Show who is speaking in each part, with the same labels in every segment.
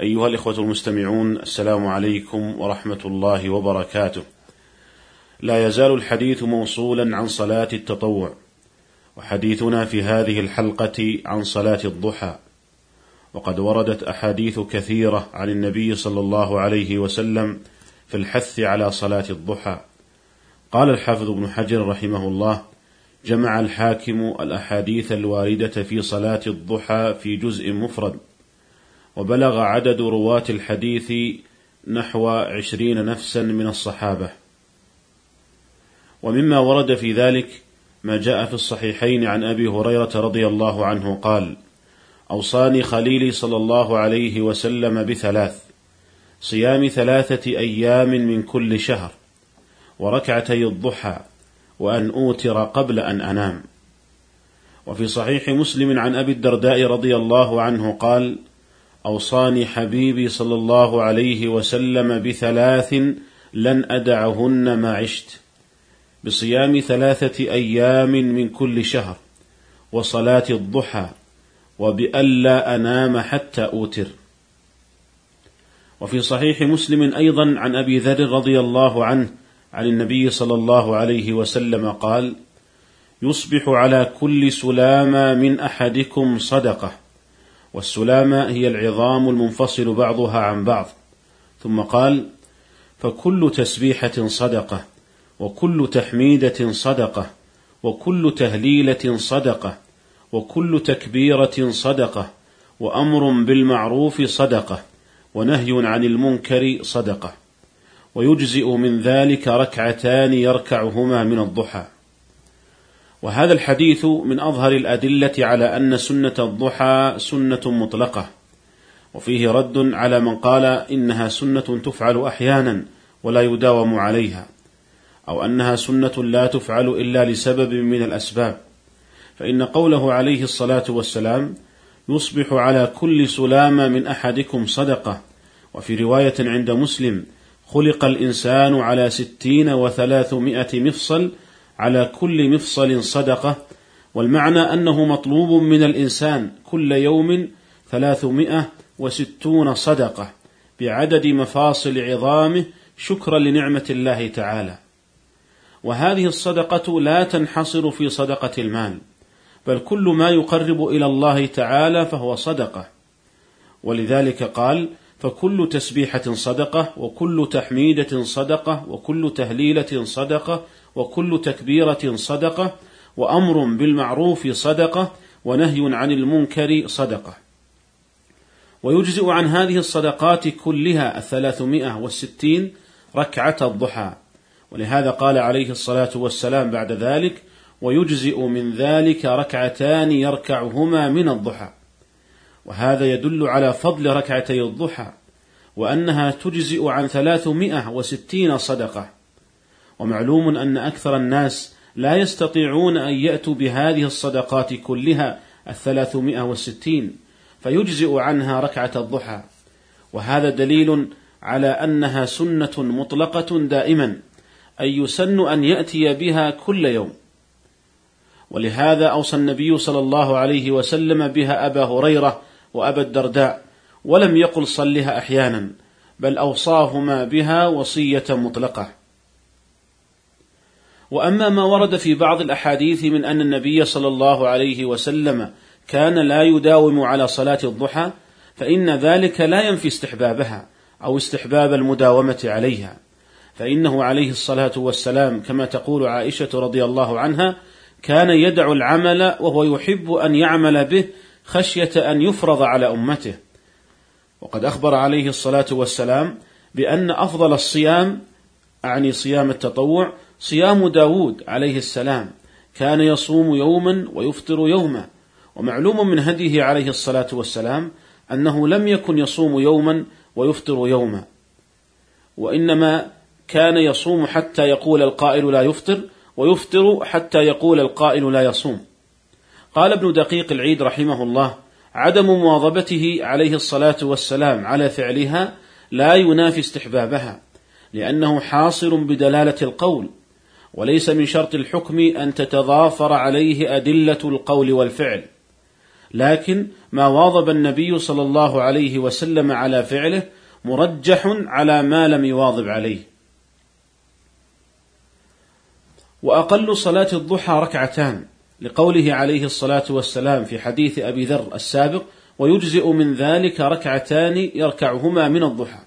Speaker 1: أيها الإخوة المستمعون السلام عليكم ورحمة الله وبركاته. لا يزال الحديث موصولا عن صلاة التطوع، وحديثنا في هذه الحلقة عن صلاة الضحى، وقد وردت أحاديث كثيرة عن النبي صلى الله عليه وسلم في الحث على صلاة الضحى. قال الحافظ ابن حجر رحمه الله: جمع الحاكم الأحاديث الواردة في صلاة الضحى في جزء مفرد. وبلغ عدد رواة الحديث نحو عشرين نفسا من الصحابة. ومما ورد في ذلك ما جاء في الصحيحين عن أبي هريرة رضي الله عنه قال أوصاني خليلي صلى الله عليه وسلم بثلاث صيام ثلاثة أيام من كل شهر وركعتي الضحى وأن أوتر قبل أن أنام. وفي صحيح مسلم عن أبي الدرداء رضي الله عنه قال أوصاني حبيبي صلى الله عليه وسلم بثلاث لن أدعهن ما عشت. بصيام ثلاثة أيام من كل شهر وصلاة الضحى وبألا أنام حتى أوتر. وفي صحيح مسلم أيضا عن أبي ذر رضي الله عنه عن النبي صلى الله عليه وسلم قال يصبح على كل سلامة من أحدكم صدقة. والسلامة هي العظام المنفصل بعضها عن بعض. ثم قال فكل تسبيحة صدقة وكل تحميدة صدقة وكل تهليلة صدقة وكل تكبيرة صدقة وأمر بالمعروف صدقة ونهي عن المنكر صدقة. ويجزئ من ذلك ركعتان يركعهما من الضحى. وهذا الحديث من أظهر الأدلة على أن سنة الضحى سنة مطلقة وفيه رد على من قال إنها سنة تفعل أحيانا ولا يداوم عليها أو أنها سنة لا تفعل إلا لسبب من الأسباب فإن قوله عليه الصلاة والسلام يصبح على كل سلامة من أحدكم صدقة وفي رواية عند مسلم خلق الإنسان على ستين وثلاثمائة مفصل على كل مفصل صدقة والمعنى أنه مطلوب من الإنسان كل يوم ثلاثمائة وستون صدقة بعدد مفاصل عظامه شكرا لنعمة الله تعالى. وهذه الصدقة لا تنحصر في صدقة المال بل كل ما يقرب إلى الله تعالى فهو صدقة. ولذلك قال فكل تسبيحة صدقة وكل تحميدة صدقة وكل تهليلة صدقة وكل تكبيرة صدقة وأمر بالمعروف صدقة ونهي عن المنكر صدقة. ويجزئ عن هذه الصدقات كلها الثلاثمائة والستين ركعة الضحى. ولهذا قال عليه الصلاة والسلام بعد ذلك ويجزئ من ذلك ركعتان يركعهما من الضحى. وهذا يدل على فضل ركعتي الضحى وأنها تجزئ عن ثلاثمائة وستين صدقة. ومعلوم أن أكثر الناس لا يستطيعون أن يأتوا بهذه الصدقات كلها الثلاثمائة والستين فيجزئ عنها ركعة الضحى. وهذا دليل على أنها سنة مطلقة دائما أي يسن أن يأتي بها كل يوم. ولهذا أوصى النبي صلى الله عليه وسلم بها أبا هريرة وأبا الدرداء ولم يقل صلها أحيانا بل أوصاهما بها وصية مطلقة. وأما ما ورد في بعض الأحاديث من أن النبي صلى الله عليه وسلم كان لا يداوم على صلاة الضحى فإن ذلك لا ينفي استحبابها أو استحباب المداومة عليها. فإنه عليه الصلاة والسلام كما تقول عائشة رضي الله عنها كان يدع العمل وهو يحب أن يعمل به خشية أن يفرض على أمته. وقد أخبر عليه الصلاة والسلام بأن أفضل الصيام أعني صيام التطوع صيام داود عليه السلام. كان يصوم يوما ويفطر يوما. ومعلوم من هديه عليه الصلاة والسلام أنه لم يكن يصوم يوما ويفطر يوما. وإنما كان يصوم حتى يقول القائل لا يفطر ويفطر حتى يقول القائل لا يصوم. قال ابن دقيق العيد رحمه الله عدم مواظبته عليه الصلاة والسلام على فعلها لا ينافي استحبابها لأنه حاصل بدلالة القول وليس من شرط الحكم أن تتضافر عليه أدلة القول والفعل. لكن ما واظب النبي صلى الله عليه وسلم على فعله مرجح على ما لم يواظب عليه. وأقل صلاة الضحى ركعتان لقوله عليه الصلاة والسلام في حديث أبي ذر السابق ويجزئ من ذلك ركعتان يركعهما من الضحى.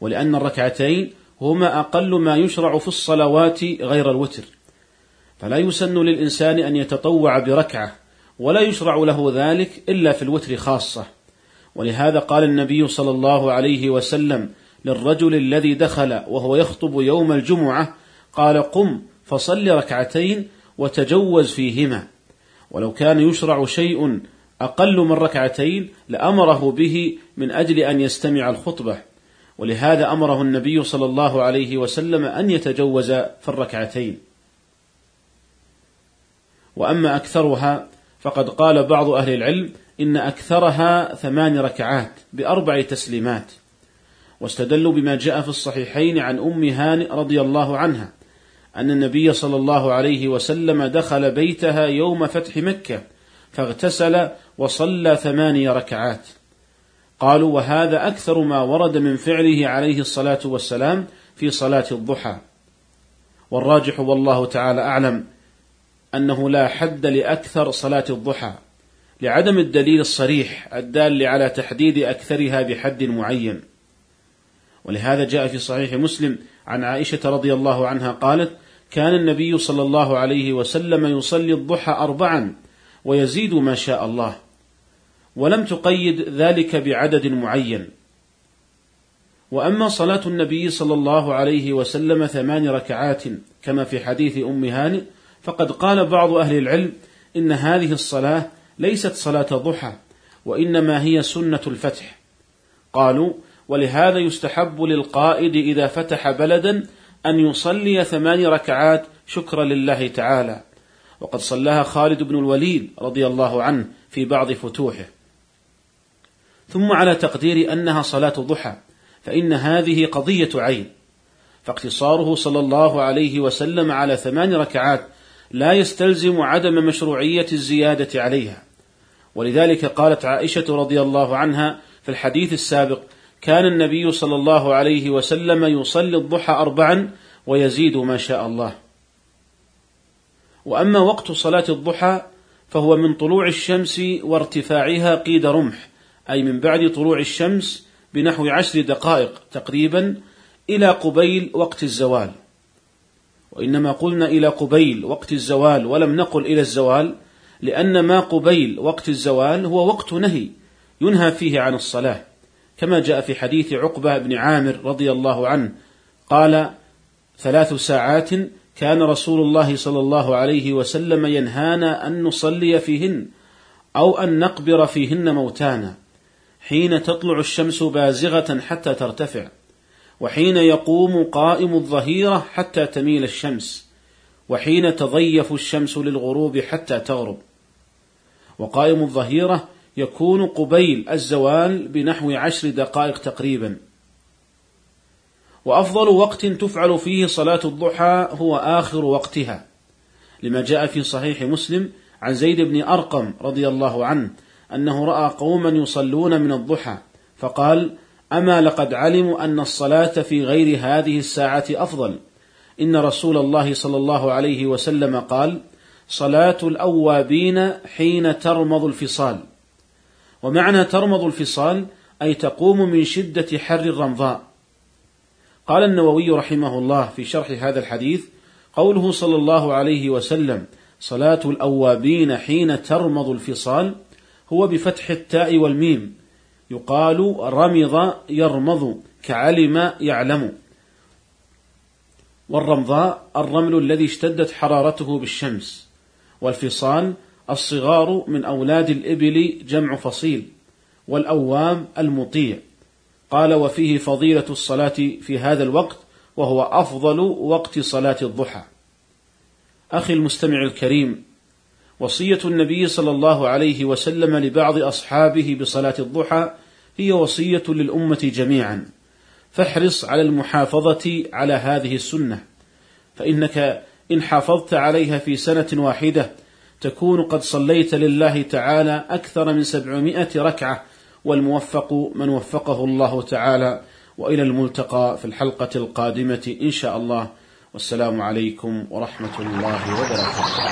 Speaker 1: ولأن الركعتين هما أقل ما يشرع في الصلوات غير الوتر. فلا يسن للإنسان أن يتطوع بركعة ولا يشرع له ذلك إلا في الوتر خاصة. ولهذا قال النبي صلى الله عليه وسلم للرجل الذي دخل وهو يخطب يوم الجمعة قال قم فصل ركعتين وتجوز فيهما. ولو كان يشرع شيء أقل من ركعتين لأمره به من أجل أن يستمع الخطبة. ولهذا أمره النبي صلى الله عليه وسلم أن يتجوز في الركعتين. وأما أكثرها فقد قال بعض أهل العلم إن أكثرها ثمان ركعات بأربع تسليمات. واستدلوا بما جاء في الصحيحين عن أم هانئ رضي الله عنها أن النبي صلى الله عليه وسلم دخل بيتها يوم فتح مكة فاغتسل وصلى ثماني ركعات. قالوا وهذا أكثر ما ورد من فعله عليه الصلاة والسلام في صلاة الضحى. والراجح والله تعالى أعلم أنه لا حد لأكثر صلاة الضحى لعدم الدليل الصريح الدال على تحديد أكثرها بحد معين. ولهذا جاء في صحيح مسلم عن عائشة رضي الله عنها قالت كان النبي صلى الله عليه وسلم يصلي الضحى أربعا ويزيد ما شاء الله ولم تقيد ذلك بعدد معين. وأما صلاة النبي صلى الله عليه وسلم ثمان ركعات كما في حديث أم هانئ فقد قال بعض أهل العلم إن هذه الصلاة ليست صلاة ضحى وإنما هي سنة الفتح. قالوا ولهذا يستحب للقائد إذا فتح بلدا أن يصلي ثمان ركعات شكرا لله تعالى. وقد صلاها خالد بن الوليد رضي الله عنه في بعض فتوحه. ثم على تقدير أنها صلاة ضحى فإن هذه قضية عين. فاقتصاره صلى الله عليه وسلم على ثمان ركعات لا يستلزم عدم مشروعية الزيادة عليها. ولذلك قالت عائشة رضي الله عنها في الحديث السابق كان النبي صلى الله عليه وسلم يصلي الضحى أربعا ويزيد ما شاء الله. وأما وقت صلاة الضحى فهو من طلوع الشمس وارتفاعها قيد رمح أي من بعد طلوع الشمس بنحو عشر دقائق تقريبا إلى قبيل وقت الزوال. وإنما قلنا إلى قبيل وقت الزوال ولم نقل إلى الزوال لأن ما قبيل وقت الزوال هو وقت نهي ينهى فيه عن الصلاة. كما جاء في حديث عقبة بن عامر رضي الله عنه قال ثلاث ساعات كان رسول الله صلى الله عليه وسلم ينهانا أن نصلي فيهن أو أن نقبر فيهن موتانا حين تطلع الشمس بازغة حتى ترتفع وحين يقوم قائم الظهيرة حتى تميل الشمس وحين تضيف الشمس للغروب حتى تغرب. وقائم الظهيرة يكون قبيل الزوال بنحو عشر دقائق تقريبا. وأفضل وقت تفعل فيه صلاة الضحى هو آخر وقتها لما جاء في صحيح مسلم عن زيد بن أرقم رضي الله عنه أنه رأى قوما يصلون من الضحى فقال أما لقد علموا أن الصلاة في غير هذه الساعة أفضل. إن رسول الله صلى الله عليه وسلم قال صلاة الأوابين حين ترمض الفصال ومعنى ترمض الفصال أي تقوم من شدة حر الرمضاء. قال النووي رحمه الله في شرح هذا الحديث قوله صلى الله عليه وسلم صلاة الأوابين حين ترمض الفصال هو بفتح التاء والميم. يقال رمض يرمض كعلم يعلم. والرمضاء الرمل الذي اشتدت حرارته بالشمس. والفصال الصغار من أولاد الإبل جمع فصيل والأوام المطيع. قال وفيه فضيلة الصلاة في هذا الوقت وهو أفضل وقت صلاة الضحى. أخي المستمع الكريم وصية النبي صلى الله عليه وسلم لبعض أصحابه بصلاة الضحى هي وصية للأمة جميعا. فاحرص على المحافظة على هذه السنة فإنك إن حافظت عليها في سنة واحدة تكون قد صليت لله تعالى أكثر من سبعمائة ركعة والموفق من وفقه الله تعالى. وإلى الملتقى في الحلقة القادمة إن شاء الله. والسلام عليكم ورحمة الله وبركاته.